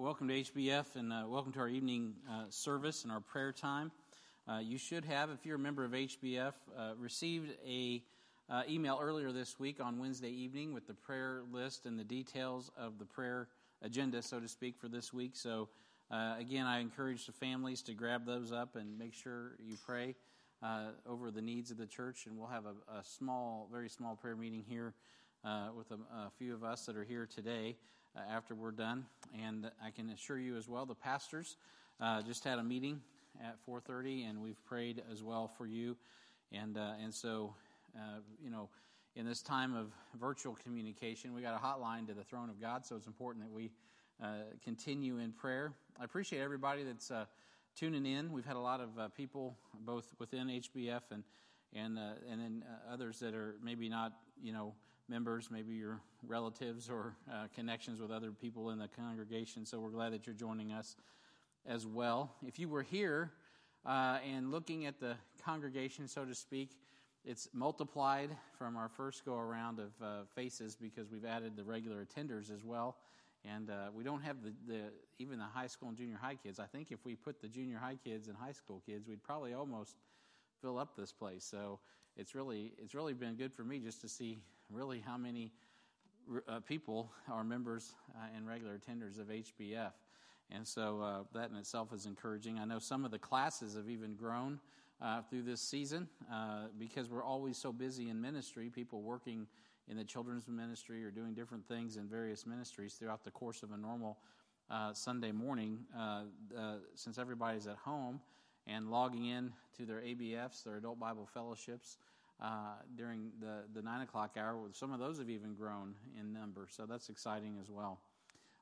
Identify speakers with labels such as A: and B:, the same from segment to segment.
A: Welcome to HBF and uh, welcome to our evening uh, service and our prayer time. Uh, you should have, if you're a member of HBF, uh, received a uh, email earlier this week on Wednesday evening with the prayer list and the details of the prayer agenda, so to speak, for this week. So, uh, again, I encourage the families to grab those up and make sure you pray over the needs of the church. And we'll have a, a small, very small prayer meeting here with a, a few of us that are here today uh, after we're done. And I can assure you as well, the pastors uh, just had a meeting at 4:30, and we've prayed as well for you. And uh, and so, uh, you know, in this time of virtual communication, we got a hotline to the throne of God. So it's important that we uh, continue in prayer. I appreciate everybody that's uh, tuning in. We've had a lot of people both within HBF and and and then others that are maybe not, you know members, maybe your relatives or uh, connections with other people in the congregation. So we're glad that you're joining us as well. If you were here uh, and looking at the congregation, so to speak, it's multiplied from our first go around of uh, faces because we've added the regular attenders as well. And uh, we don't have the, the even the high school and junior high kids. I think if we put the junior high kids and high school kids, we'd probably almost fill up this place. So it's really it's really been good for me just to see really how many uh, people are members uh, and regular attenders of HBF. And so uh, that in itself is encouraging. I know some of the classes have even grown uh, through this season uh, because we're always so busy in ministry, people working in the children's ministry or doing different things in various ministries throughout the course of a normal uh, Sunday morning. since everybody's at home and logging in to their ABFs, their adult Bible fellowships, uh, during the, the 9 o'clock hour. Some of those have even grown in number, so that's exciting as well.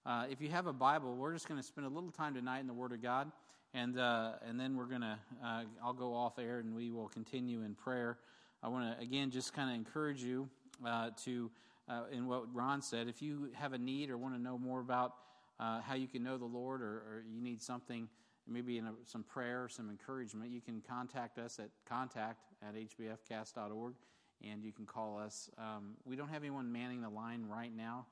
A: Uh, if you have a Bible, we're just going to spend a little time tonight in the Word of God, and, uh, and then we're going to, uh, I'll go off air and we will continue in prayer. I want to, again, just kind of encourage you uh, to, uh, in what Ron said, if you have a need or want to know more about how you can know the Lord or, or you need something maybe in a, some prayer, some encouragement, you can contact us at contact at hbfcast.org and you can call us. Um, we don't have anyone manning the line right now.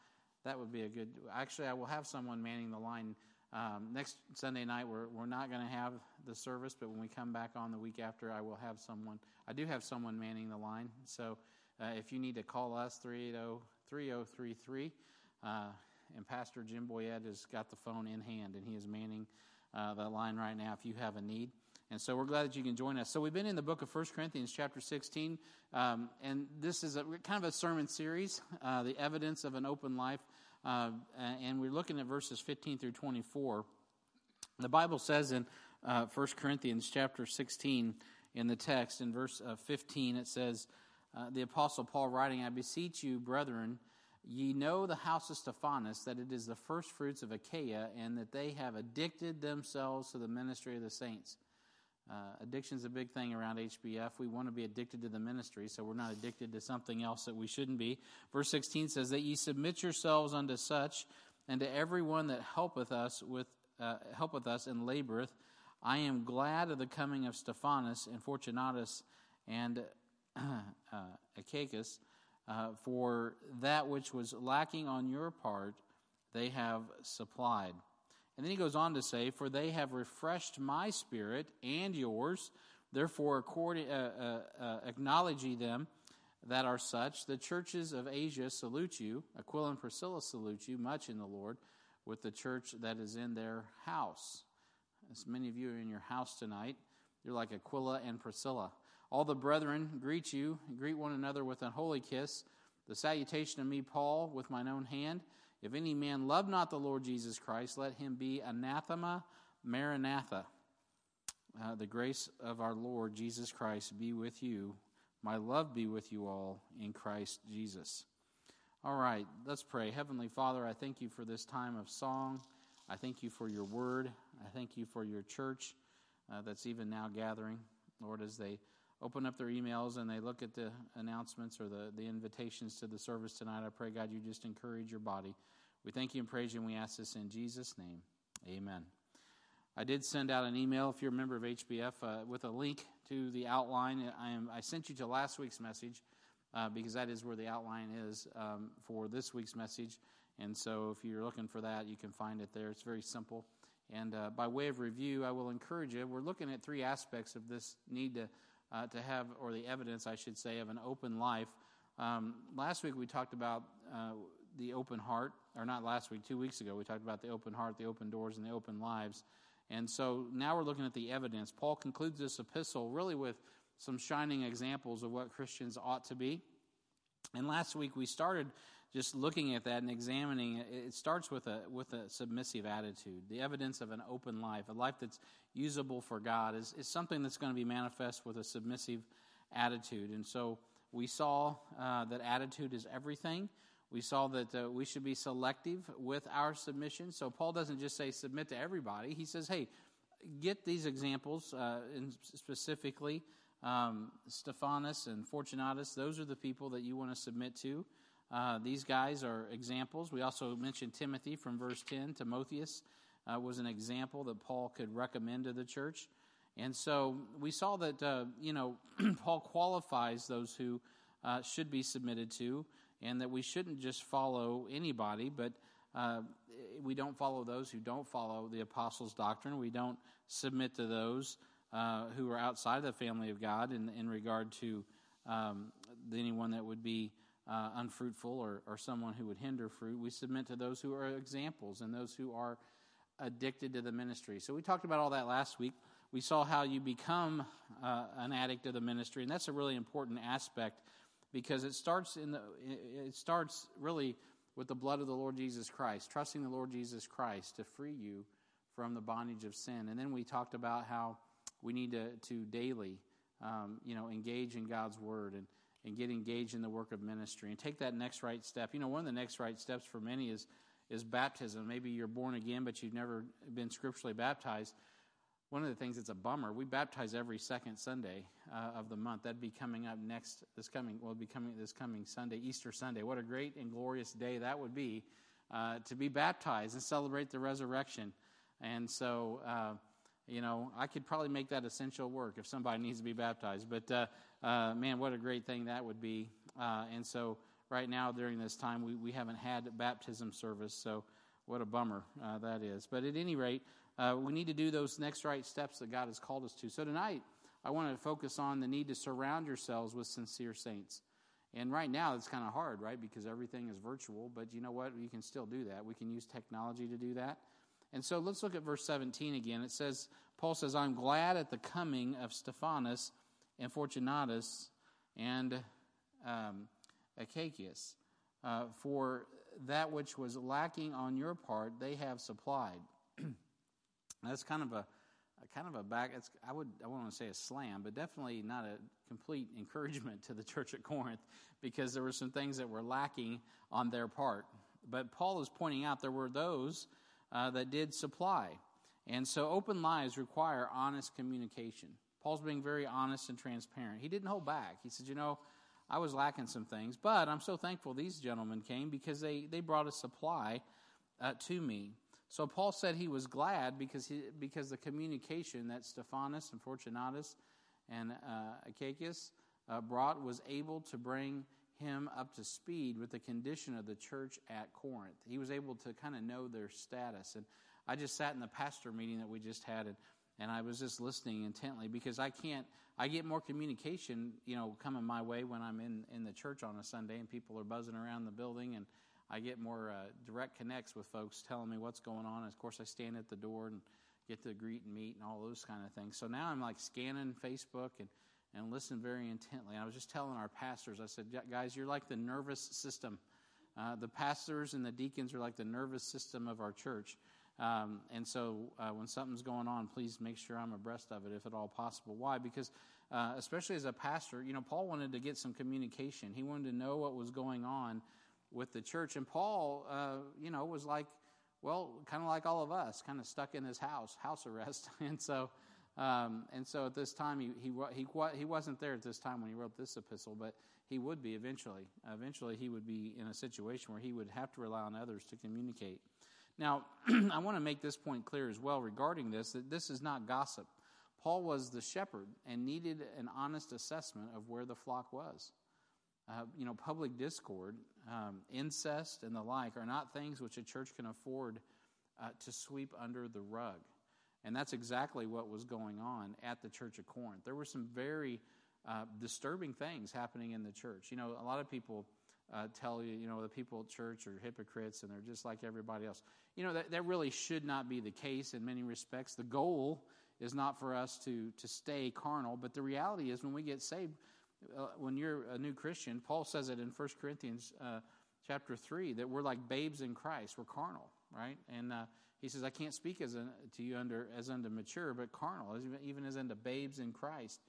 A: That would be a good. Actually, I will have someone manning the line um, next Sunday night. We're we're not going to have the service, but when we come back on the week after, I will have someone. I do have someone manning the line. So uh, if you need to call us 380 3033, uh, and Pastor Jim Boyette has got the phone in hand, and he is manning uh, that line right now if you have a need. And so we're glad that you can join us. So we've been in the book of 1 Corinthians, chapter 16, um, and this is a, kind of a sermon series, uh, the evidence of an open life. Uh, and we're looking at verses 15 through 24. The Bible says in uh, 1 Corinthians, chapter 16, in the text, in verse uh, 15, it says, uh, The Apostle Paul writing, I beseech you, brethren, Ye know the house of Stephanas, that it is the first fruits of Achaia, and that they have addicted themselves to the ministry of the saints. Uh, Addiction is a big thing around HBF. We want to be addicted to the ministry, so we're not addicted to something else that we shouldn't be. Verse 16 says, That ye submit yourselves unto such, and to every one that helpeth us with uh, helpeth us and laboreth. I am glad of the coming of Stephanas and Fortunatus and uh, Achaicus, uh, for that which was lacking on your part, they have supplied. And then he goes on to say, For they have refreshed my spirit and yours. Therefore, according, uh, uh, uh, acknowledge ye them that are such. The churches of Asia salute you. Aquila and Priscilla salute you much in the Lord with the church that is in their house. As many of you are in your house tonight, you're like Aquila and Priscilla. All the brethren greet you, greet one another with a holy kiss. The salutation of me, Paul, with mine own hand. If any man love not the Lord Jesus Christ, let him be anathema, maranatha. Uh, the grace of our Lord Jesus Christ be with you. My love be with you all in Christ Jesus. All right, let's pray. Heavenly Father, I thank you for this time of song. I thank you for your word. I thank you for your church uh, that's even now gathering. Lord, as they open up their emails and they look at the announcements or the, the invitations to the service tonight, I pray, God, you just encourage your body. We thank you and praise you, and we ask this in Jesus' name. Amen. I did send out an email, if you're a member of HBF, uh, with a link to the outline. I, am, I sent you to last week's message uh, because that is where the outline is um, for this week's message. And so if you're looking for that, you can find it there. It's very simple. And uh, by way of review, I will encourage you. We're looking at three aspects of this need to, uh, to have, or the evidence, I should say, of an open life. Um, last week we talked about uh, the open heart, or not last week, two weeks ago, we talked about the open heart, the open doors, and the open lives. And so now we're looking at the evidence. Paul concludes this epistle really with some shining examples of what Christians ought to be. And last week we started just looking at that and examining it. It starts with a with a submissive attitude. The evidence of an open life, a life that's usable for God, is, is something that's going to be manifest with a submissive attitude. And so we saw uh, that attitude is everything. We saw that uh, we should be selective with our submission. So Paul doesn't just say submit to everybody. He says, hey, get these examples uh, specifically um, Stephanas and Fortunatus, those are the people that you want to submit to. Uh, these guys are examples. We also mentioned Timothy from verse 10. Timotheus uh, was an example that Paul could recommend to the church. And so we saw that, uh, you know, Paul qualifies those who uh, should be submitted to, and that we shouldn't just follow anybody, but uh, we don't follow those who don't follow the apostles' doctrine. We don't submit to those uh, who are outside of the family of God in, in regard to um, anyone that would be uh, unfruitful or, or someone who would hinder fruit. We submit to those who are examples and those who are addicted to the ministry. So we talked about all that last week. We saw how you become uh, an addict of the ministry, and that's a really important aspect because it starts in the it starts really with the blood of the Lord Jesus Christ, trusting the Lord Jesus Christ to free you from the bondage of sin. And then we talked about how we need to, to daily, um, you know, engage in God's word and, and get engaged in the work of ministry and take that next right step. You know, one of the next right steps for many is is baptism. Maybe you're born again, but you've never been scripturally baptized. One of the things that's a bummer, we baptize every second Sunday uh, of the month. That'd be coming up next, this coming, will be coming this coming Sunday, Easter Sunday. What a great and glorious day that would be uh, to be baptized and celebrate the resurrection. And so, uh, you know, I could probably make that essential work if somebody needs to be baptized. But uh, uh, man, what a great thing that would be. Uh, and so, right now during this time, we, we haven't had baptism service. So, what a bummer uh, that is. But at any rate, uh, we need to do those next right steps that God has called us to. So, tonight, I want to focus on the need to surround yourselves with sincere saints. And right now, it's kind of hard, right? Because everything is virtual. But you know what? You can still do that. We can use technology to do that. And so let's look at verse 17 again. It says, Paul says, I'm glad at the coming of Stephanas and Fortunatus and um, uh, for that which was lacking on your part, they have supplied. That's kind of a, kind of a back. It's, I would I wouldn't want to say a slam, but definitely not a complete encouragement to the church at Corinth because there were some things that were lacking on their part. But Paul is pointing out there were those uh, that did supply. And so open lives require honest communication. Paul's being very honest and transparent. He didn't hold back. He said, You know, I was lacking some things, but I'm so thankful these gentlemen came because they, they brought a supply uh, to me. So Paul said he was glad because, he, because the communication that Stephanas and Fortunatus and uh, Achaicus uh, brought was able to bring him up to speed with the condition of the church at Corinth. He was able to kind of know their status. And I just sat in the pastor meeting that we just had, and, and I was just listening intently because I can't, I get more communication, you know, coming my way when I'm in, in the church on a Sunday and people are buzzing around the building, and I get more uh, direct connects with folks telling me what's going on. And of course, I stand at the door and get to greet and meet and all those kind of things. So now I'm like scanning Facebook and and listen very intently. I was just telling our pastors, I said, guys, you're like the nervous system. Uh, the pastors and the deacons are like the nervous system of our church. Um, and so uh, when something's going on, please make sure I'm abreast of it if at all possible. Why? Because uh, especially as a pastor, you know, Paul wanted to get some communication. He wanted to know what was going on with the church. And Paul, uh, you know, was like, well, kind of like all of us, kind of stuck in his house, house arrest. and so um, and so at this time, he, he, he, he wasn't there at this time when he wrote this epistle, but he would be eventually. Eventually, he would be in a situation where he would have to rely on others to communicate. Now, I want to make this point clear as well regarding this that this is not gossip. Paul was the shepherd and needed an honest assessment of where the flock was. uh, you know, public discord, um, incest, and the like are not things which a church can afford uh, to sweep under the rug. And that's exactly what was going on at the Church of Corinth. There were some very uh, disturbing things happening in the church. You know, a lot of people uh, tell you, you know, the people at church are hypocrites and they're just like everybody else. You know, that, that really should not be the case in many respects. The goal is not for us to, to stay carnal, but the reality is when we get saved, uh, when you're a new Christian, Paul says it in 1 Corinthians uh, chapter 3 that we're like babes in Christ. We're carnal, right? And uh, he says, I can't speak as to you under, as unto mature, but carnal, even as unto babes in Christ.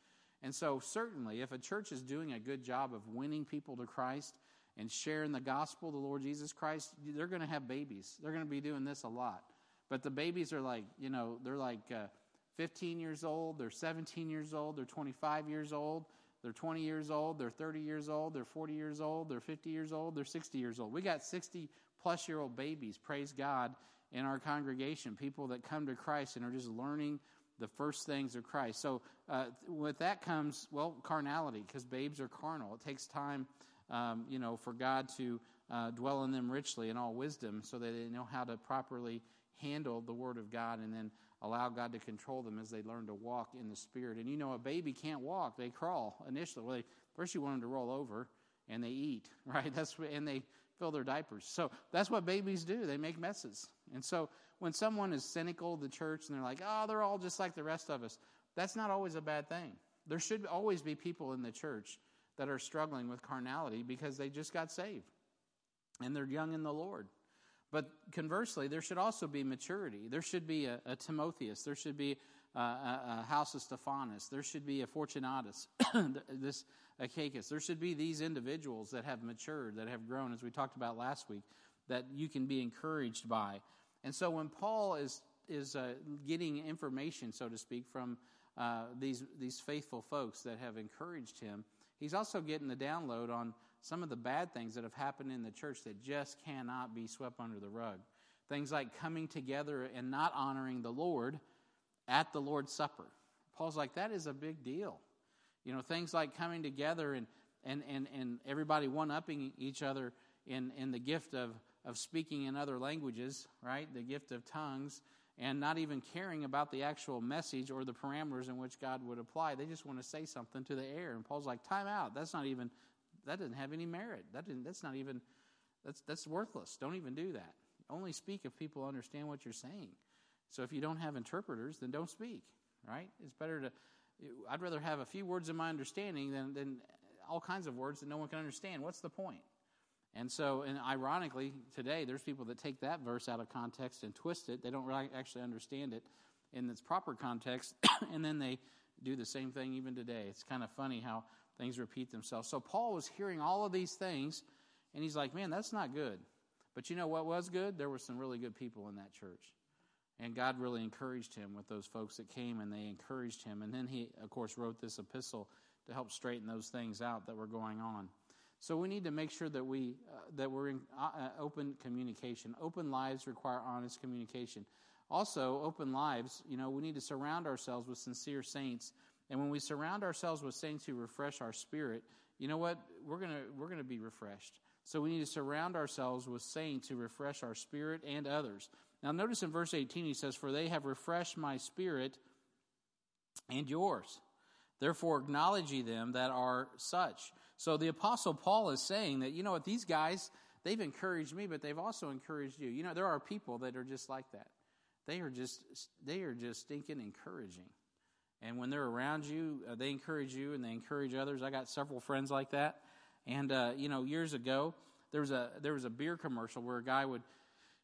A: And so, certainly, if a church is doing a good job of winning people to Christ, and sharing the gospel, the Lord Jesus Christ, they're going to have babies. They're going to be doing this a lot. But the babies are like, you know, they're like uh, 15 years old, they're 17 years old, they're 25 years old, they're 20 years old, they're 30 years old, they're 40 years old, they're 50 years old, they're 60 years old. We got 60 plus year old babies, praise God, in our congregation, people that come to Christ and are just learning the first things of Christ. So, uh, with that comes, well, carnality, because babes are carnal. It takes time um, you know, for God to uh, dwell in them richly in all wisdom so that they know how to properly handle the Word of God and then allow God to control them as they learn to walk in the Spirit. And you know, a baby can't walk, they crawl initially. Well, they, first, you want them to roll over and they eat, right? That's And they fill their diapers. So that's what babies do, they make messes. And so when someone is cynical of the church and they're like, oh, they're all just like the rest of us, that's not always a bad thing. There should always be people in the church that are struggling with carnality because they just got saved and they're young in the Lord. But conversely, there should also be maturity. There should be a, a Timotheus. There should be a, a, a, house of Stephanas. There should be a Fortunatus, this Achaicus. There should be these individuals that have matured, that have grown, as we talked about last week, that you can be encouraged by. And so when Paul is is uh, getting information, so to speak, from uh, these these faithful folks that have encouraged him, He's also getting the download on some of the bad things that have happened in the church that just cannot be swept under the rug. Things like coming together and not honoring the Lord at the Lord's Supper. Paul's like, that is a big deal. You know, things like coming together and, and, and, and everybody one upping each other in, in the gift of, of speaking in other languages, right? The gift of tongues and not even caring about the actual message or the parameters in which God would apply. They just want to say something to the air. And Paul's like, time out. That's not even, that doesn't have any merit. That didn't, that's not even, that's, that's worthless. Don't even do that. Only speak if people understand what you're saying. So if you don't have interpreters, then don't speak, right? It's better to, I'd rather have a few words in my understanding than, than all kinds of words that no one can understand. What's the point? And so, and ironically, today there's people that take that verse out of context and twist it. They don't really actually understand it in its proper context, and then they do the same thing even today. It's kind of funny how things repeat themselves. So Paul was hearing all of these things, and he's like, "Man, that's not good." But you know what was good? There were some really good people in that church. And God really encouraged him with those folks that came and they encouraged him. And then he, of course, wrote this epistle to help straighten those things out that were going on. So we need to make sure that we uh, that we're in uh, uh, open communication. Open lives require honest communication. Also, open lives, you know, we need to surround ourselves with sincere saints. And when we surround ourselves with saints who refresh our spirit, you know what? We're going to we're going to be refreshed. So we need to surround ourselves with saints who refresh our spirit and others. Now notice in verse 18 he says, "For they have refreshed my spirit and yours. Therefore acknowledge ye them that are such." So the Apostle Paul is saying that, you know what, these guys, they've encouraged me, but they've also encouraged you. You know, there are people that are just like that. They are just, they are just stinking encouraging. And when they're around you, uh, they encourage you and they encourage others. I got several friends like that. And, uh, you know, years ago, there was, a, there was a beer commercial where a guy would,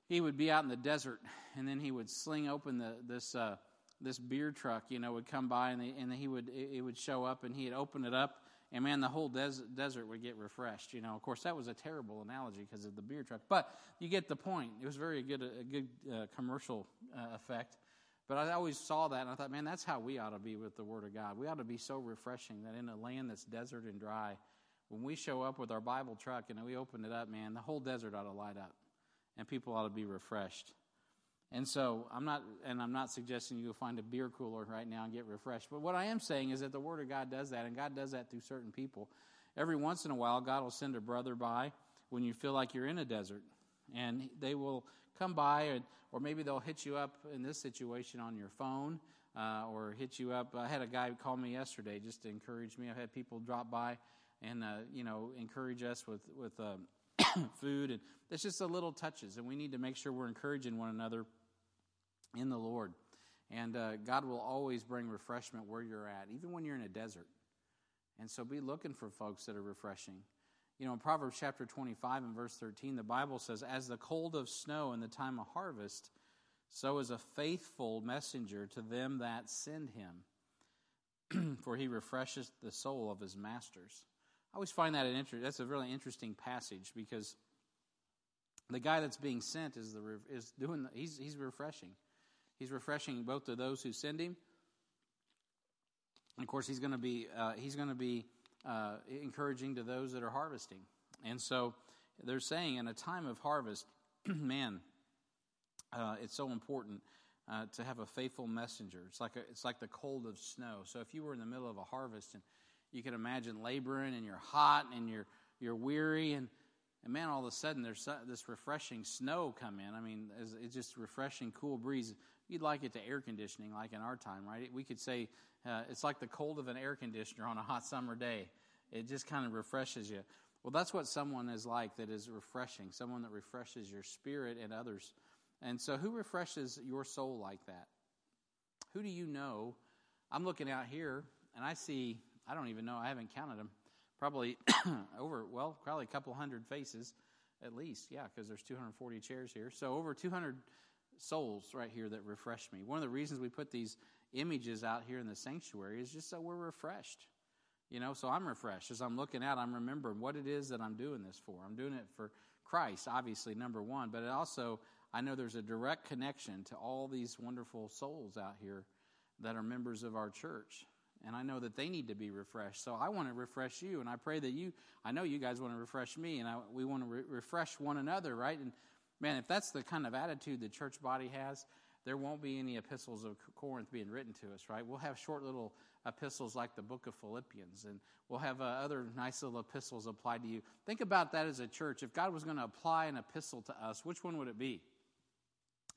A: he would be out in the desert and then he would sling open the, this, uh, this beer truck, you know, would come by and, they, and he would, it would show up and he'd open it up and man, the whole des- desert would get refreshed. You know, of course, that was a terrible analogy because of the beer truck, but you get the point. It was very good, a good uh, commercial uh, effect. But I always saw that, and I thought, man, that's how we ought to be with the Word of God. We ought to be so refreshing that in a land that's desert and dry, when we show up with our Bible truck and we open it up, man, the whole desert ought to light up, and people ought to be refreshed. And so I'm not, and I'm not suggesting you go find a beer cooler right now and get refreshed. But what I am saying is that the Word of God does that, and God does that through certain people. every once in a while, God will send a brother by when you feel like you're in a desert. And they will come by, or maybe they'll hit you up in this situation on your phone uh, or hit you up. I had a guy call me yesterday just to encourage me. I've had people drop by and, uh, you know, encourage us with, with uh, food. And it's just the little touches, and we need to make sure we're encouraging one another in the Lord. And uh, God will always bring refreshment where you're at, even when you're in a desert. And so be looking for folks that are refreshing. You know, in Proverbs chapter 25 and verse 13, the Bible says, As the cold of snow in the time of harvest, so is a faithful messenger to them that send him, for he refreshes the soul of his masters. I always find that an inter- that's a really interesting passage because the guy that's being sent is the is doing the, he's he's refreshing. He's refreshing both to those who send him, and of course he's going to be uh, he's going to be uh, encouraging to those that are harvesting. And so they're saying in a time of harvest, man, uh, it's so important uh, to have a faithful messenger. It's like a, it's like the cold of snow. So if you were in the middle of a harvest and you can imagine laboring and you're hot and you're you're weary and and man, all of a sudden there's this refreshing snow come in. I mean, it's just refreshing, cool breeze. You'd like it to air conditioning, like in our time, right? We could say uh, it's like the cold of an air conditioner on a hot summer day. It just kind of refreshes you. Well, that's what someone is like that is refreshing, someone that refreshes your spirit and others. And so, who refreshes your soul like that? Who do you know? I'm looking out here and I see, I don't even know, I haven't counted them, probably over, well, probably a couple hundred faces at least, yeah, because there's 240 chairs here. So, over 200 souls right here that refresh me. One of the reasons we put these images out here in the sanctuary is just so we're refreshed. You know, so I'm refreshed. As I'm looking out, I'm remembering what it is that I'm doing this for. I'm doing it for Christ, obviously, number one, but also, I know there's a direct connection to all these wonderful souls out here that are members of our church. And I know that they need to be refreshed. So I want to refresh you. And I pray that you, I know you guys want to refresh me. And I, we want to re- refresh one another, right? And man, if that's the kind of attitude the church body has, there won't be any epistles of Corinth being written to us, right? We'll have short little epistles like the book of Philippians, and we'll have uh, other nice little epistles applied to you. Think about that as a church. If God was going to apply an epistle to us, which one would it be?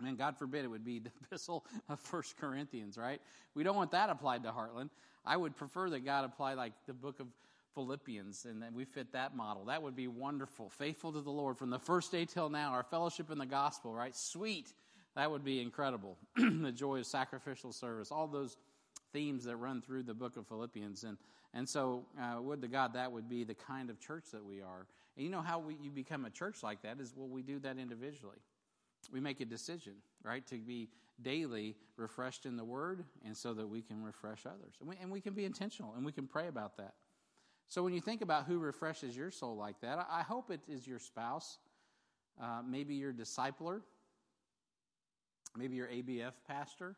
A: Mean, God forbid it would be the epistle of First Corinthians, right? We don't want that applied to Heartland. I would prefer that God apply like the book of Philippians, and we fit that model. That would be wonderful. Faithful to the Lord from the first day till now, our fellowship in the gospel, right? Sweet. That would be incredible. the joy of sacrificial service, all those themes that run through the book of Philippians. And, and so, uh, would to God that would be the kind of church that we are. And you know how we, you become a church like that is, well, we do that individually. We make a decision, right, to be daily refreshed in the Word, and so that we can refresh others. And we, and we can be intentional, and we can pray about that. So when you think about who refreshes your soul like that, I, hope it is your spouse, uh, maybe your discipler, maybe your ABF pastor.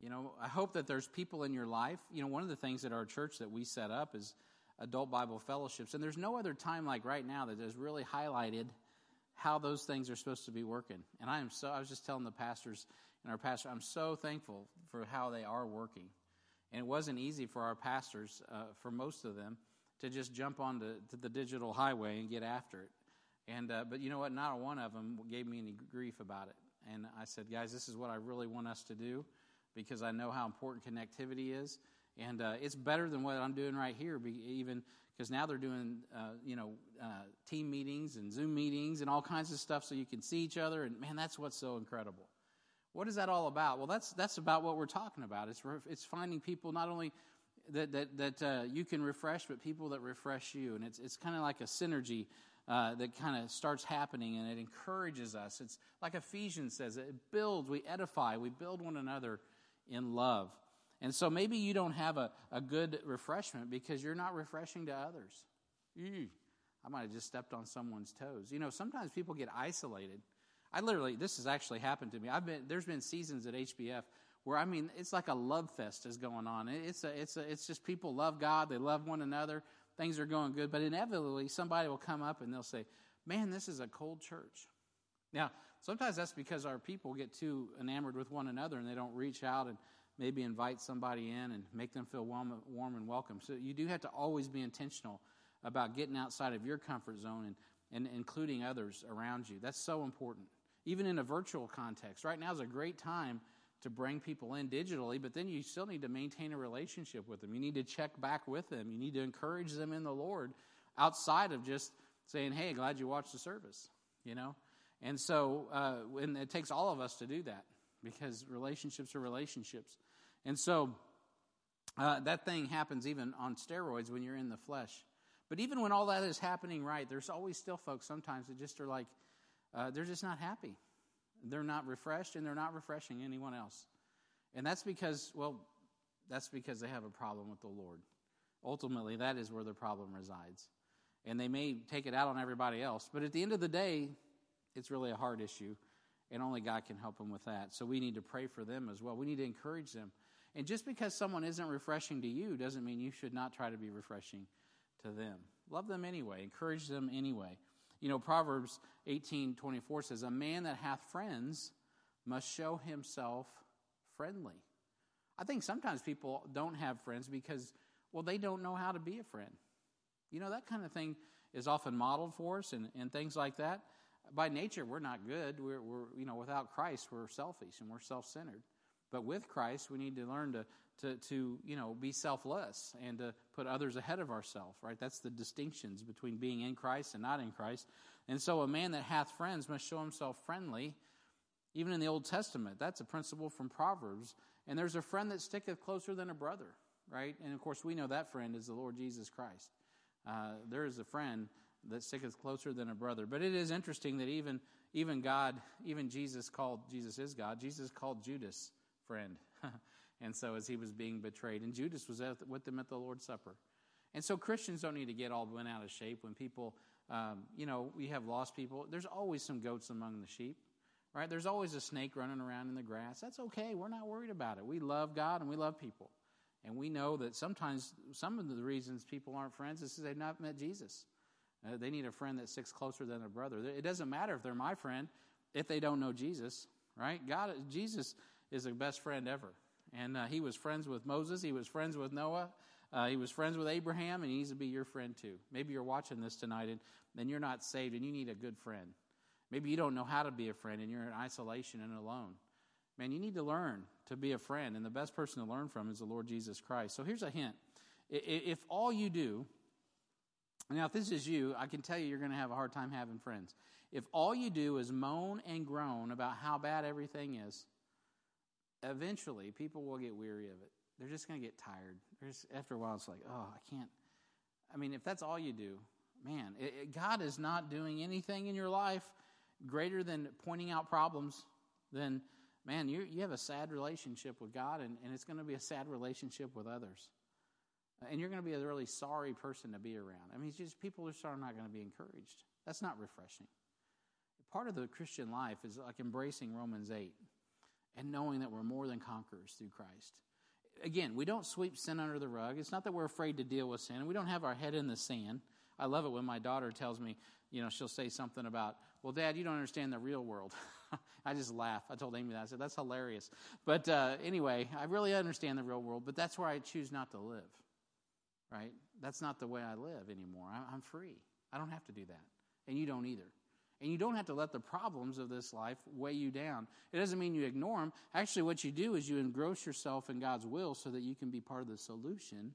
A: You know, I hope that there's people in your life. You know, one of the things at our church that we set up is adult Bible fellowships, and there's no other time like right now that has really highlighted how those things are supposed to be working. And I am so I was just telling the pastors and our pastor, I'm so thankful for how they are working. And it wasn't easy for our pastors, uh, for most of them, to just jump onto to the digital highway and get after it. And uh, but you know what? Not one of them gave me any grief about it. And I said, guys, this is what I really want us to do because I know how important connectivity is. And uh, it's better than what I'm doing right here, even because now they're doing, uh, you know, uh, team meetings and Zoom meetings and all kinds of stuff so you can see each other. And man, that's what's so incredible. What is that all about? Well, that's that's about what we're talking about. It's it's finding people not only that that that uh, you can refresh, but people that refresh you. And it's it's kind of like a synergy uh, that kind of starts happening and it encourages us. It's like Ephesians says, it builds, we edify, we build one another in love. And so maybe you don't have a, a good refreshment because you're not refreshing to others. I might have just stepped on someone's toes. You know, sometimes people get isolated. I literally, this has actually happened to me. I've been, there's been seasons at HBF where I mean, it's like a love fest is going on. It's a, it's a, it's just people love God, they love one another, things are going good, but inevitably somebody will come up and they'll say, Man, this is a cold church. Now, sometimes that's because our people get too enamored with one another and they don't reach out and maybe invite somebody in and make them feel warm, warm and welcome. So you do have to always be intentional about getting outside of your comfort zone and, and including others around you. That's so important. Even in a virtual context, right now is a great time to bring people in digitally, but then you still need to maintain a relationship with them. You need to check back with them. You need to encourage them in the Lord outside of just saying, hey, glad you watched the service, you know? And so, uh, and it takes all of us to do that because relationships are relationships. And so, uh, that thing happens even on steroids when you're in the flesh. But even when all that is happening right, there's always still folks sometimes that just are like, uh, they're just not happy. They're not refreshed and they're not refreshing anyone else. And that's because, well, that's because they have a problem with the Lord. Ultimately, that is where the problem resides. And they may take it out on everybody else, but at the end of the day, it's really a hard issue, and only God can help them with that. So we need to pray for them as well. We need to encourage them. And just because someone isn't refreshing to you doesn't mean you should not try to be refreshing to them. Love them anyway, encourage them anyway. You know, Proverbs 18 24 says, A man that hath friends must show himself friendly. I think sometimes people don't have friends because, well, they don't know how to be a friend. You know, that kind of thing is often modeled for us and, and things like that. By nature, we're not good. We're, we're, you know, without Christ, we're selfish and we're self centered. But with Christ, we need to learn to, to, to, you know, be selfless and to put others ahead of ourselves, right? That's the distinctions between being in Christ and not in Christ. And so a man that hath friends must show himself friendly. Even in the Old Testament, that's a principle from Proverbs. And there's a friend that sticketh closer than a brother, right? And of course, we know that friend is the Lord Jesus Christ. Uh, there is a friend that sticketh closer than a brother. But it is interesting that even even God, even Jesus called Jesus is God. Jesus called Judas friend. and so as he was being betrayed, and Judas was with them at the Lord's Supper. And so Christians don't need to get all bent out of shape when people, um, you know, we have lost people. There's always some goats among the sheep, right? There's always a snake running around in the grass. That's okay. We're not worried about it. We love God and we love people. And we know that sometimes some of the reasons people aren't friends is they've not met Jesus. Uh, they need a friend that sticks closer than a brother. It doesn't matter if they're my friend if they don't know Jesus, right? God, Jesus is the best friend ever. And uh, he was friends with Moses, he was friends with Noah, uh, he was friends with Abraham, and he needs to be your friend too. Maybe you're watching this tonight and then you're not saved and you need a good friend. Maybe you don't know how to be a friend and you're in isolation and alone. Man, you need to learn to be a friend, and the best person to learn from is the Lord Jesus Christ. So here's a hint. If all you do, now if this is you, I can tell you you're going to have a hard time having friends. If all you do is moan and groan about how bad everything is, eventually people will get weary of it. They're just going to get tired. There's, after a while, it's like, oh, I can't. I mean, if that's all you do, man, it, it, God is not doing anything in your life greater than pointing out problems. Then, man, you you have a sad relationship with God, and, and it's going to be a sad relationship with others. And you're going to be a really sorry person to be around. I mean, just people are not going to be encouraged. That's not refreshing. Part of the Christian life is like embracing Romans 8 and knowing that we're more than conquerors through Christ. Again, we don't sweep sin under the rug. It's not that we're afraid to deal with sin. We don't have our head in the sand. I love it when my daughter tells me, you know, she'll say something about, well, Dad, you don't understand the real world. I just laugh. I told Amy that. I said, that's hilarious. But uh, anyway, I really understand the real world, but that's where I choose not to live, right? That's not the way I live anymore. I'm free. I don't have to do that. And you don't either. And you don't have to let the problems of this life weigh you down. It doesn't mean you ignore them. Actually, what you do is you engross yourself in God's will so that you can be part of the solution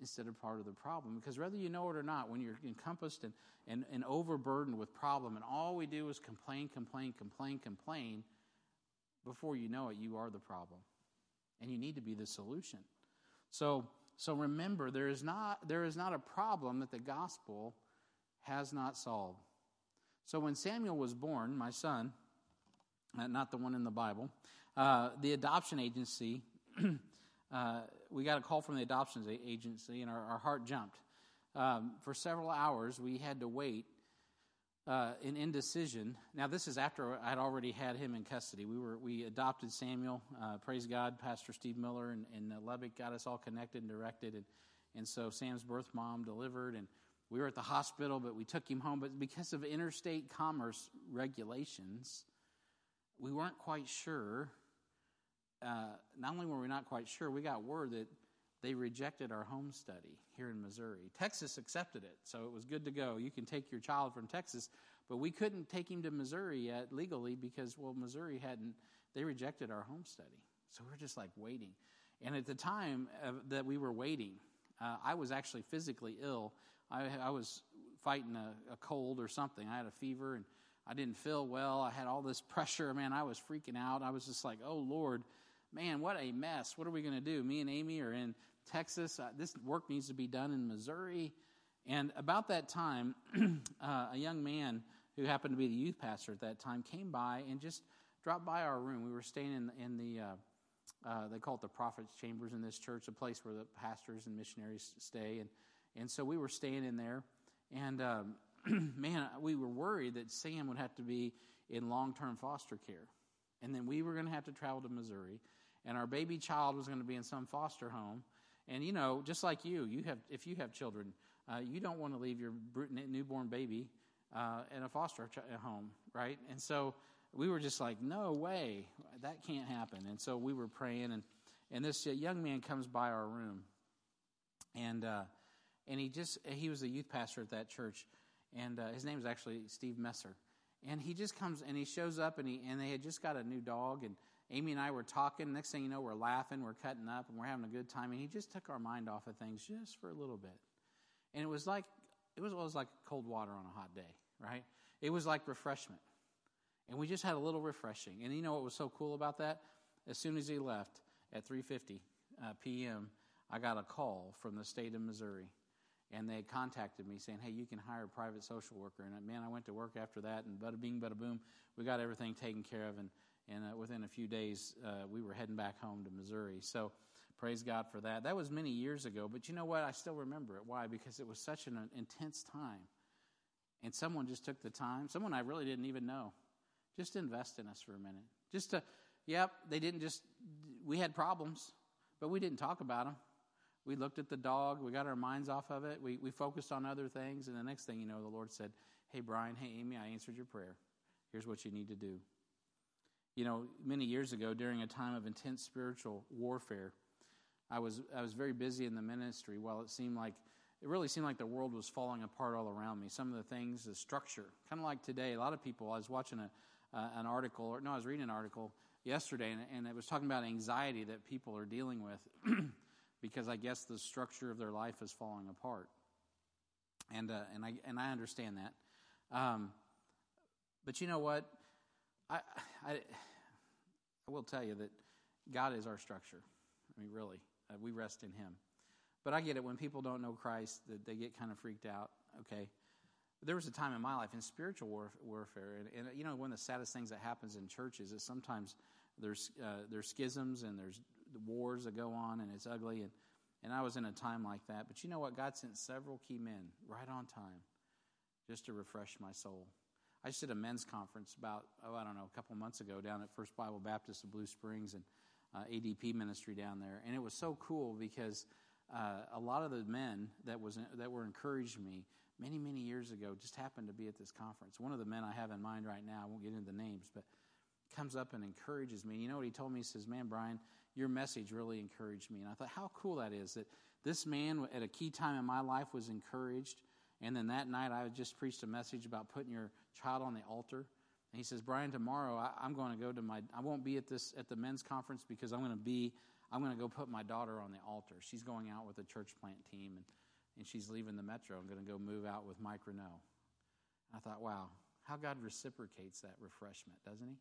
A: instead of part of the problem. Because whether you know it or not, when you're encompassed and, and, and overburdened with problem, and all we do is complain, complain, complain, complain, before you know it, you are the problem. And you need to be the solution. So, so remember, there is, not, there is not a problem that the gospel has not solved. So when Samuel was born, my son, uh, not the one in the Bible, uh, the adoption agency, uh, we got a call from the adoption agency, and our, our heart jumped. Um, for several hours, we had to wait uh, in indecision. Now, this is after I'd already had him in custody. We were we adopted Samuel. Uh, praise God, Pastor Steve Miller and, and Lubbock got us all connected and directed, and and so Sam's birth mom delivered, and we were at the hospital, but we took him home. But because of interstate commerce regulations, we weren't quite sure. Uh, not only were we not quite sure, we got word that they rejected our home study here in Missouri. Texas accepted it, so it was good to go. You can take your child from Texas, but we couldn't take him to Missouri yet legally because, well, Missouri hadn't, they rejected our home study. So we're just like waiting. And at the time uh, that we were waiting, uh, I was actually physically ill. I, I was fighting a, a, cold or something. I had a fever and I didn't feel well. I had all this pressure. Man, I was freaking out. I was just like, oh, Lord, man, what a mess. What are we going to do? Me and Amy are in Texas. Uh, this work needs to be done in Missouri. And about that time, uh, a young man who happened to be the youth pastor at that time came by and just dropped by our room. We were staying in, in the, uh, uh, they call it the prophet's chambers in this church, a place where the pastors and missionaries stay. And, and so we were staying in there. And um, man, we were worried that Sam would have to be in long term foster care. And then we were going to have to travel to Missouri. And our baby child was going to be in some foster home. And you know, just like you, you have if you have children, uh, you don't want to leave your newborn baby uh, in a foster home, right? And so we were just like, no way, that can't happen. And so we were praying, and and this young man comes by our room, and uh, and he just he was a youth pastor at that church, and uh, his name is actually Steve Messer, and he just comes and he shows up, and he and they had just got a new dog, and Amy and I were talking. Next thing you know, we're laughing, we're cutting up, and we're having a good time. And he just took our mind off of things just for a little bit. And it was like it was, it was like cold water on a hot day, right? It was like refreshment. And we just had a little refreshing. And you know what was so cool about that? As soon as he left at 3:50 uh, p.m., I got a call from the state of Missouri, and they contacted me saying, "Hey, you can hire a private social worker." And man, I went to work after that, and bada bing, bada boom, we got everything taken care of. And and uh, within a few days, uh, we were heading back home to Missouri. So praise God for that. That was many years ago, but you know what? I still remember it. Why? Because it was such an intense time. And someone just took the time, someone I really didn't even know, just invest in us for a minute. Just to, yep, they didn't just, we had problems, but we didn't talk about them. We looked at the dog, we got our minds off of it, we, we focused on other things, and the next thing you know, the Lord said, Hey, Brian, hey, Amy, I answered your prayer. Here's what you need to do. You know, many years ago, during a time of intense spiritual warfare, I was, I was very busy in the ministry while it seemed like, it really seemed like the world was falling apart all around me. Some of the things, the structure, kind of like today, a lot of people, I was watching a, uh, an article, or no, I was reading an article yesterday, and, and it was talking about anxiety that people are dealing with because I guess the structure of their life is falling apart. And, uh, and, I, and I understand that. Um, but you know what? I, I, I will tell you that God is our structure. I mean, really, uh, we rest in Him. But I get it when people don't know Christ, that they get kind of freaked out. Okay, there was a time in my life in spiritual war, warfare, and, and, you know, one of the saddest things that happens in churches is sometimes there's uh, there's schisms and there's wars that go on, and it's ugly. And and I was in a time like that. But you know what? God sent several key men right on time, just to refresh my soul. I just did a men's conference about, oh, I don't know, a couple months ago down at First Bible Baptist of Blue Springs and uh, ADP ministry down there. And it was so cool because uh, a lot of the men that, was, that were encouraged me many, many years ago just happened to be at this conference. One of the men I have in mind right now, I won't get into the names, but comes up and encourages me. You know what he told me? He says, Man, Brian, your message really encouraged me. And I thought, how cool that is that this man at a key time in my life was encouraged and then that night, I just preached a message about putting your child on the altar. And he says, Brian, tomorrow I, am going to go to my, I won't be at this, at the men's conference because I'm going to be, I'm going to go put my daughter on the altar. She's going out with a church plant team and, and she's leaving the metro. I'm going to go move out with Mike Renault. I thought, wow, how God reciprocates that refreshment, doesn't he?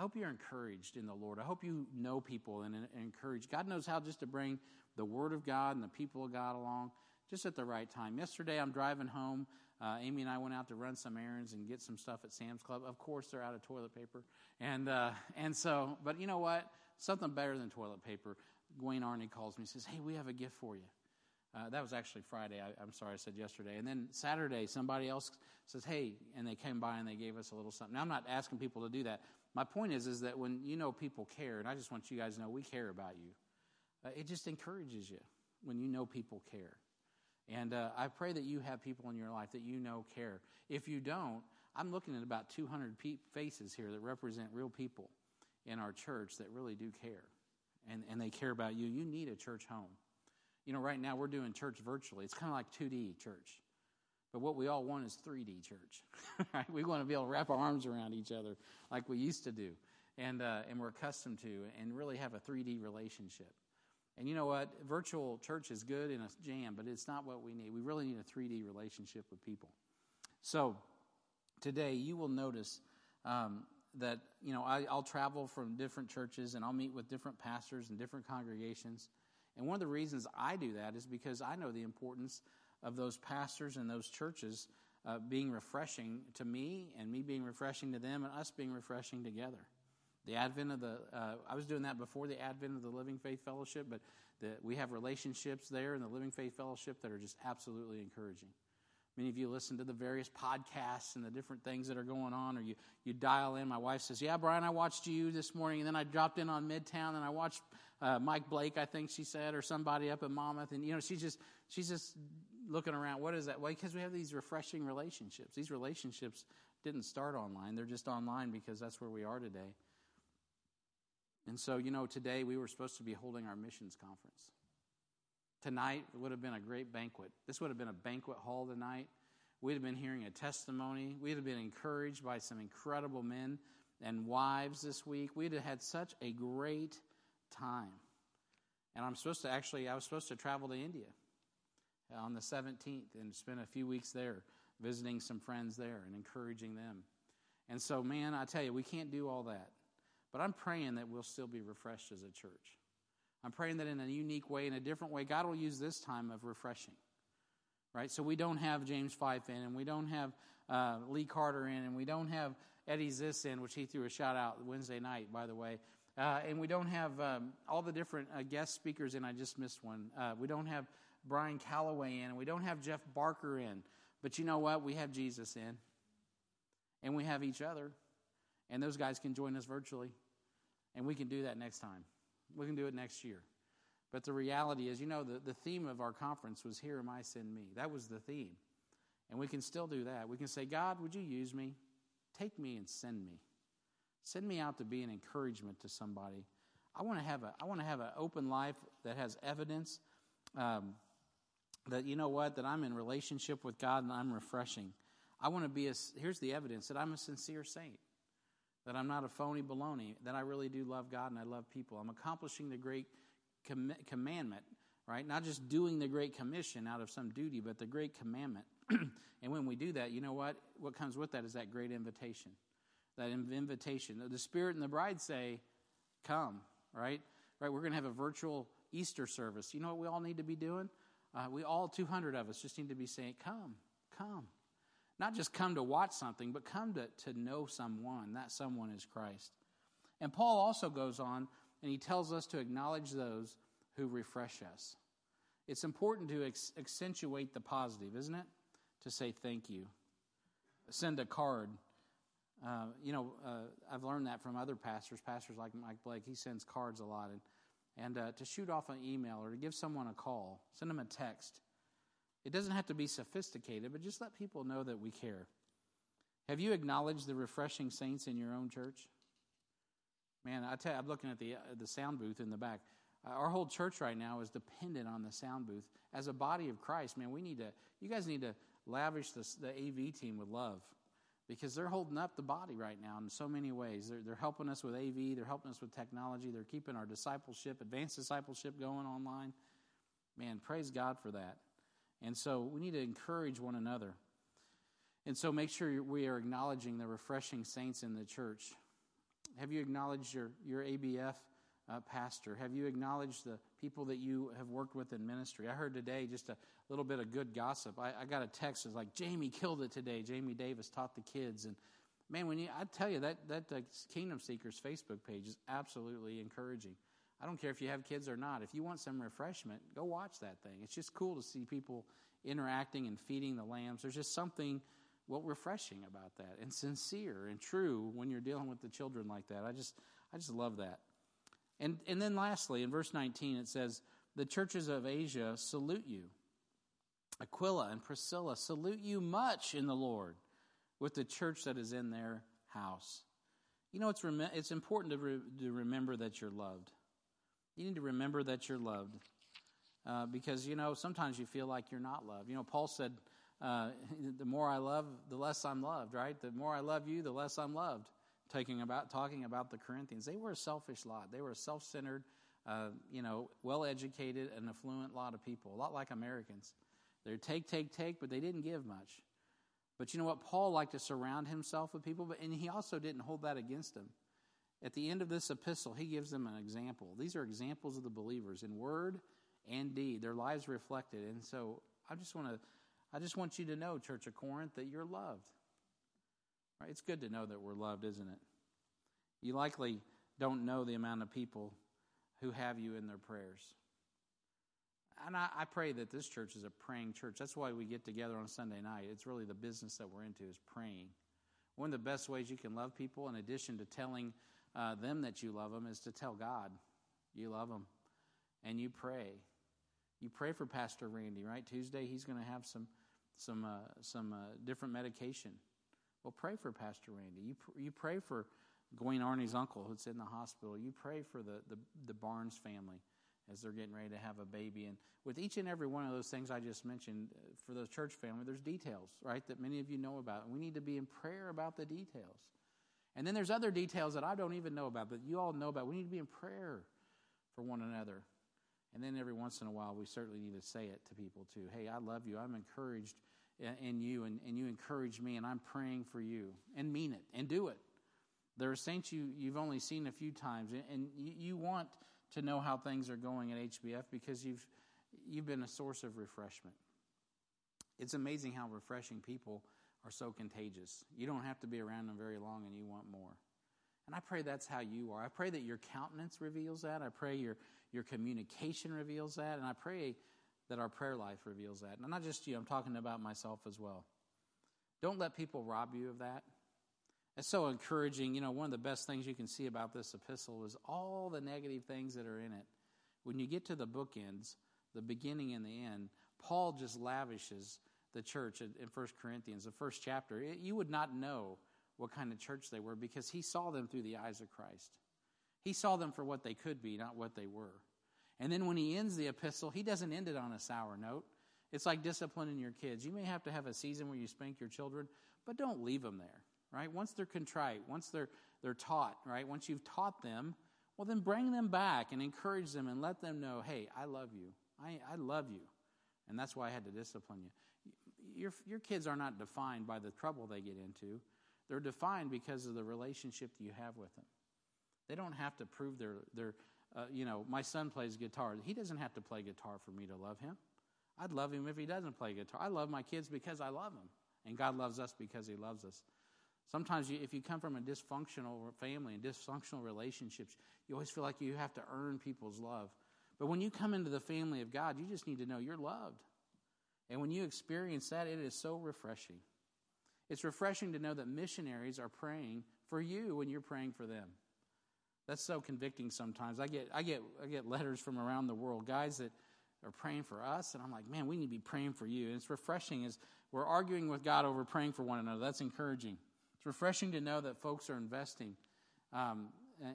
A: I hope you're encouraged in the Lord. I hope you know people and, and encourage. God knows how just to bring the Word of God and the people of God along just at the right time. Yesterday, I'm driving home. Uh, Amy and I went out to run some errands and get some stuff at Sam's Club. Of course, they're out of toilet paper, and uh, and so, but you know what? Something better than toilet paper. Gwen Arney calls me and says, "Hey, we have a gift for you." Uh, that was actually Friday. I, am sorry I said yesterday. And then Saturday, somebody else says, "Hey," and they came by and they gave us a little something. Now, I'm not asking people to do that. My point is, is that when you know people care, and I just want you guys to know we care about you. Uh, it just encourages you when you know people care. And uh, I pray that you have people in your life that you know care. If you don't, I'm looking at about 200 pe- faces here that represent real people in our church that really do care. and, and they care about you, you need a church home. You know, right now we're doing church virtually. It's kind of like 2D church. But what we all want is 3D church. right? We want to be able to wrap our arms around each other like we used to do and, uh, and we're accustomed to and really have a 3D relationship. And you know what? Virtual church is good in a jam, but it's not what we need. We really need a 3D relationship with people. So today you will notice um, that, you know, I, I'll travel from different churches and I'll meet with different pastors and different congregations. And one of the reasons I do that is because I know the importance of those pastors and those churches uh, being refreshing to me and me being refreshing to them and us being refreshing together. The advent of the, uh, I was doing that before the advent of the Living Faith Fellowship, but the, we have relationships there in the Living Faith Fellowship that are just absolutely encouraging. Many of you listen to the various podcasts and the different things that are going on, or you, you dial in. My wife says, Yeah, Brian, I watched you this morning, and then I dropped in on Midtown and I watched uh, Mike Blake, I think she said, or somebody up in Monmouth. And, you know, she's just, she's just looking around. What is that? Well, because we have these refreshing relationships. These relationships didn't start online, they're just online because that's where we are today. And so, you know, today we were supposed to be holding our missions conference. Tonight would have been a great banquet. This would have been a banquet hall tonight. We'd have been hearing a testimony. We'd have been encouraged by some incredible men and wives this week. We'd have had such a great time. And I'm supposed to actually, I was supposed to travel to India on the 17th and spend a few weeks there visiting some friends there and encouraging them. And so, man, I tell you, we can't do all that. But I'm praying that we'll still be refreshed as a church. I'm praying that in a unique way, in a different way, God will use this time of refreshing. Right? So we don't have James Fife in, and we don't have uh, Lee Carter in, and we don't have Eddie Ziss in, which he threw a shout out Wednesday night, by the way. Uh, and we don't have um, all the different uh, guest speakers in. I just missed one. Uh, we don't have Brian Calloway in, and we don't have Jeff Barker in. But you know what? We have Jesus in, and we have each other. And those guys can join us virtually. And we can do that next time. We can do it next year. But the reality is, you know, the, the theme of our conference was Here am I, send me. That was the theme. And we can still do that. We can say, God, would you use me? Take me and send me. Send me out to be an encouragement to somebody. I want to have a I want to have an open life that has evidence um, that you know what that I'm in relationship with God and I'm refreshing. I want to be a here's the evidence that I'm a sincere saint that I'm not a phony baloney, that I really do love God and I love people. I'm accomplishing the great com- commandment, right? Not just doing the great commission out of some duty, but the great commandment. and when we do that, you know what? What comes with that is that great invitation. That invitation. The Spirit and the bride say, Come, right? Right? We're going to have a virtual Easter service. You know what we all need to be doing? Uh, we all, 200 of us, just need to be saying, Come, come. Not just come to watch something, but come to, to know someone. That someone is Christ. And Paul also goes on and he tells us to acknowledge those who refresh us. It's important to ex- accentuate the positive, isn't it? To say thank you. Send a card. Uh, you know, uh, I've learned that from other pastors, pastors like Mike Blake. He sends cards a lot. And, and uh, to shoot off an email or to give someone a call, send them a text. It doesn't have to be sophisticated, but just let people know that we care. Have you acknowledged the refreshing saints in your own church? Man, I tell you, I'm looking at the, uh, the sound booth in the back. Uh, our whole church right now is dependent on the sound booth. As a body of Christ, man, we need to, you guys need to lavish the, the AV team with love because they're holding up the body right now in so many ways. They're, they're helping us with AV, they're helping us with technology, they're keeping our discipleship, advanced discipleship going online. Man, praise God for that. And so we need to encourage one another. And so make sure we are acknowledging the refreshing saints in the church. Have you acknowledged your, your ABF uh, pastor? Have you acknowledged the people that you have worked with in ministry? I heard today just a little bit of good gossip. I, I got a text that's like, Jamie killed it today. Jamie Davis taught the kids. And man, when you, I tell you, that, that uh, Kingdom Seekers Facebook page is absolutely encouraging. I don't care if you have kids or not. If you want some refreshment, go watch that thing. It's just cool to see people interacting and feeding the lambs. There's just something well refreshing about that and sincere and true when you're dealing with the children like that. I just I just love that. And and then lastly in verse 19 it says the churches of Asia salute you. Aquila and Priscilla salute you much in the Lord with the church that is in their house. You know, it's, rem- it's important to, re- to remember that you're loved. You need to remember that you're loved. Uh, because, you know, sometimes you feel like you're not loved. You know, Paul said, uh, the more I love, the less I'm loved, right? The more I love you, the less I'm loved. Taking about, talking about the Corinthians. They were a selfish lot. They were a self centered, uh, you know, well educated and affluent lot of people, a lot like Americans. They're take, take, take, but they didn't give much. But you know what? Paul liked to surround himself with people, but, and he also didn't hold that against them. At the end of this epistle, he gives them an example. These are examples of the believers in word and deed, their lives reflected. And so I just want to I just want you to know, Church of Corinth, that you're loved. It's good to know that we're loved, isn't it? You likely don't know the amount of people who have you in their prayers. And I, I, pray that this church is a praying church. That's why we get together on Sunday night. It's really the business that we're into is praying. One of the best ways you can love people, in addition to telling uh, them that you love them, is to tell God you love them, and you pray. You pray for Pastor Randy. Right Tuesday, he's going to have some some uh, some uh, different medication. Well, pray for Pastor Randy. You pr- you pray for Gwen Arnie's uncle who's in the hospital. You pray for the, the the Barnes family as they're getting ready to have a baby. And with each and every one of those things I just mentioned, uh, for the church family, there's details, right, that many of you know about. And we need to be in prayer about the details. And then there's other details that I don't even know about, but you all know about. We need to be in prayer for one another. And then every once in a while, we certainly need to say it to people too. Hey, I love you. I'm encouraged in you, and, and you encourage me, and I'm praying for you. And mean it, and do it. There are saints you, you've only seen a few times, and you, you want to know how things are going at HBF because you've, you've been a source of refreshment. It's amazing how refreshing people are so contagious. You don't have to be around them very long, and you want more. And I pray that's how you are. I pray that your countenance reveals that. I pray your, your communication reveals that. And I pray that our prayer life reveals that. And not just you, I'm talking about myself as well. Don't let people rob you of that. It's so encouraging. You know, one of the best things you can see about this epistle is all the negative things that are in it. When you get to the bookends, the beginning and the end, Paul just lavishes the church in, 1 Corinthians, the first chapter. You would not know what kind of church they were because he saw them through the eyes of Christ. He saw them for what they could be, not what they were. And then when he ends the epistle, he doesn't end it on a sour note. It's like disciplining your kids. You may have to have a season where you spank your children, but don't leave them there, right? Once they're contrite, once they're, they're taught, right? Once you've taught them, well, then bring them back and encourage them and let them know, hey, I love you. I, I love you. And that's why I had to discipline you. Your, your kids are not defined by the trouble they get into, they're defined because of the relationship that you have with them. They don't have to prove their, their uh, you know, my son plays guitar. He doesn't have to play guitar for me to love him. I'd love him if he doesn't play guitar. I love my kids because I love them. And God loves us because he loves us. Sometimes, you, if you come from a dysfunctional family and dysfunctional relationships, you always feel like you have to earn people's love. But when you come into the family of God, you just need to know you're loved. And when you experience that, it is so refreshing. It's refreshing to know that missionaries are praying for you when you're praying for them. That's so convicting sometimes. I get, I get, I get letters from around the world, guys that are praying for us, and I'm like, man, we need to be praying for you. And it's refreshing as we're arguing with God over praying for one another. That's encouraging. It's refreshing to know that folks are investing um,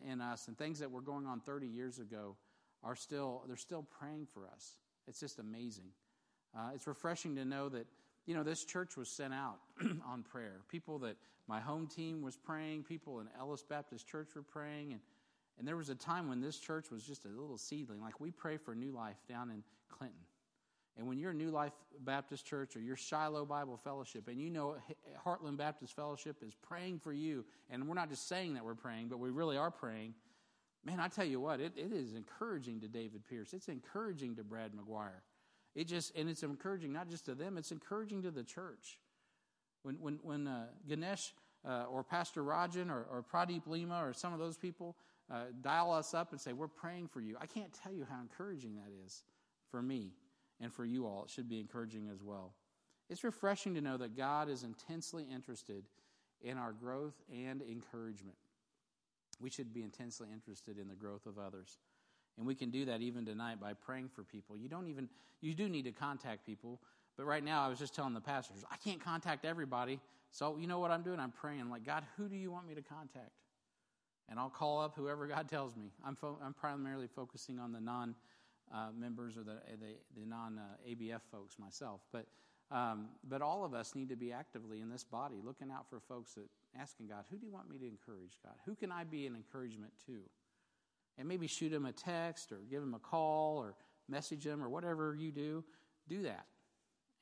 A: in us, and things that were going on 30 years ago are still they're still praying for us. It's just amazing. Uh, it's refreshing to know that you know this church was sent out on prayer. People that my home team was praying, people in Ellis Baptist Church were praying, and and there was a time when this church was just a little seedling. Like we pray for New Life down in Clinton. And when you're New Life Baptist Church or your Shiloh Bible Fellowship, and you know Heartland Baptist Fellowship is praying for you, and we're not just saying that we're praying, but we really are praying, man, I tell you what, it, it is encouraging to David Pierce. It's encouraging to Brad McGuire. It just, and it's encouraging not just to them, it's encouraging to the church. When, when, when uh, Ganesh uh, or Pastor Rajan or, or Pradeep Lima or some of those people, uh, dial us up and say, We're praying for you. I can't tell you how encouraging that is for me and for you all. It should be encouraging as well. It's refreshing to know that God is intensely interested in our growth and encouragement. We should be intensely interested in the growth of others. And we can do that even tonight by praying for people. You don't even, you do need to contact people. But right now, I was just telling the pastors, I can't contact everybody. So you know what I'm doing? I'm praying, like, God, who do you want me to contact? And I'll call up whoever God tells me. I'm, fo- I'm primarily focusing on the non uh, members or the, the, the non uh, ABF folks myself. But, um, but all of us need to be actively in this body looking out for folks that asking God, who do you want me to encourage, God? Who can I be an encouragement to? And maybe shoot them a text or give them a call or message them or whatever you do. Do that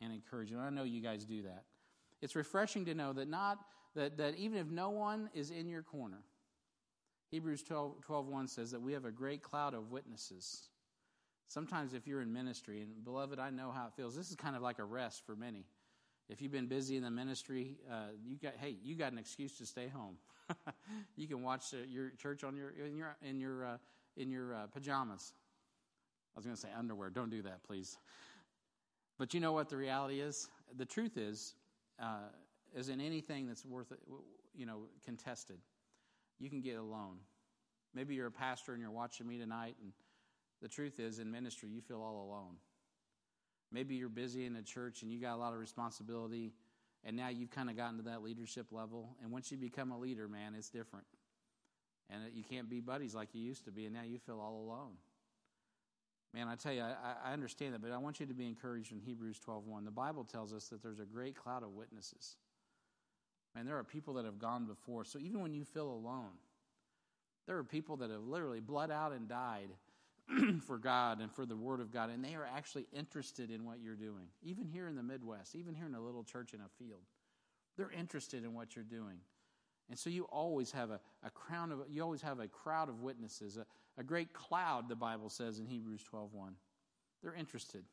A: and encourage them. I know you guys do that. It's refreshing to know that not that, that even if no one is in your corner, Hebrews 12, 12 1 says that we have a great cloud of witnesses. Sometimes, if you're in ministry, and beloved, I know how it feels. This is kind of like a rest for many. If you've been busy in the ministry, uh, you got hey, you got an excuse to stay home. you can watch uh, your church on your in your in your uh, in your uh, pajamas. I was going to say underwear. Don't do that, please. But you know what the reality is? The truth is, uh, is in anything that's worth you know, contested, you can get alone. Maybe you're a pastor and you're watching me tonight, and the truth is, in ministry, you feel all alone. Maybe you're busy in a church and you got a lot of responsibility, and now you've kind of gotten to that leadership level. And once you become a leader, man, it's different. And you can't be buddies like you used to be, and now you feel all alone. Man, I tell you, I, I understand that, but I want you to be encouraged in Hebrews 12.1. The Bible tells us that there's a great cloud of witnesses. And there are people that have gone before. So even when you feel alone, there are people that have literally bled out and died for God and for the Word of God, and they are actually interested in what you're doing. Even here in the Midwest, even here in a little church in a field, they're interested in what you're doing. And so you always have a, a crown of you always have a crowd of witnesses, a, a great cloud, the Bible says in Hebrews 12:1. They're interested.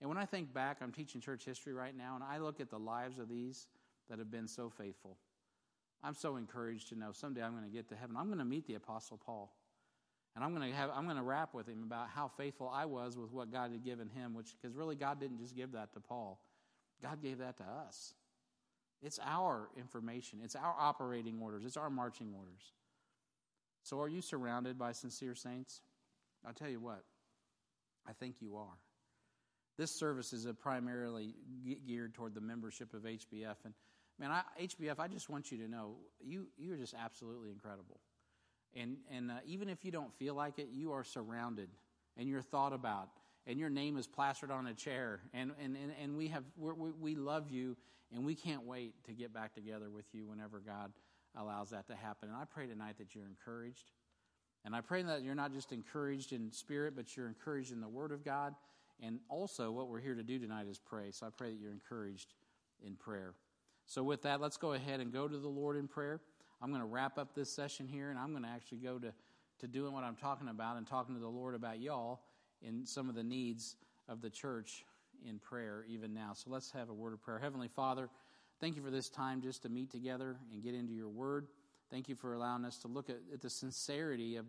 A: And when I think back, I'm teaching church history right now, and I look at the lives of these that have been so faithful. I'm so encouraged to know someday I'm going to get to heaven. I'm going to meet the Apostle Paul. And I'm going to have I'm going to rap with him about how faithful I was with what God had given him, which because really God didn't just give that to Paul. God gave that to us. It's our information, it's our operating orders, it's our marching orders. So, are you surrounded by sincere saints? I'll tell you what, I think you are. This service is primarily geared toward the membership of HBF. And man, I, HBF, I just want you to know you, you are just absolutely incredible. And, and uh, even if you don't feel like it, you are surrounded and you're thought about and your name is plastered on a chair. And, and, and, and we, have, we we love you and we can't wait to get back together with you whenever God allows that to happen. And I pray tonight that you're encouraged. And I pray that you're not just encouraged in spirit, but you're encouraged in the Word of God. And also, what we're here to do tonight is pray. So I pray that you're encouraged in prayer. So, with that, let's go ahead and go to the Lord in prayer. I'm going to wrap up this session here, and I'm going to actually go to, to doing what I'm talking about and talking to the Lord about y'all in some of the needs of the church in prayer even now. So let's have a word of prayer. Heavenly Father, thank you for this time just to meet together and get into your word. Thank you for allowing us to look at, at the sincerity of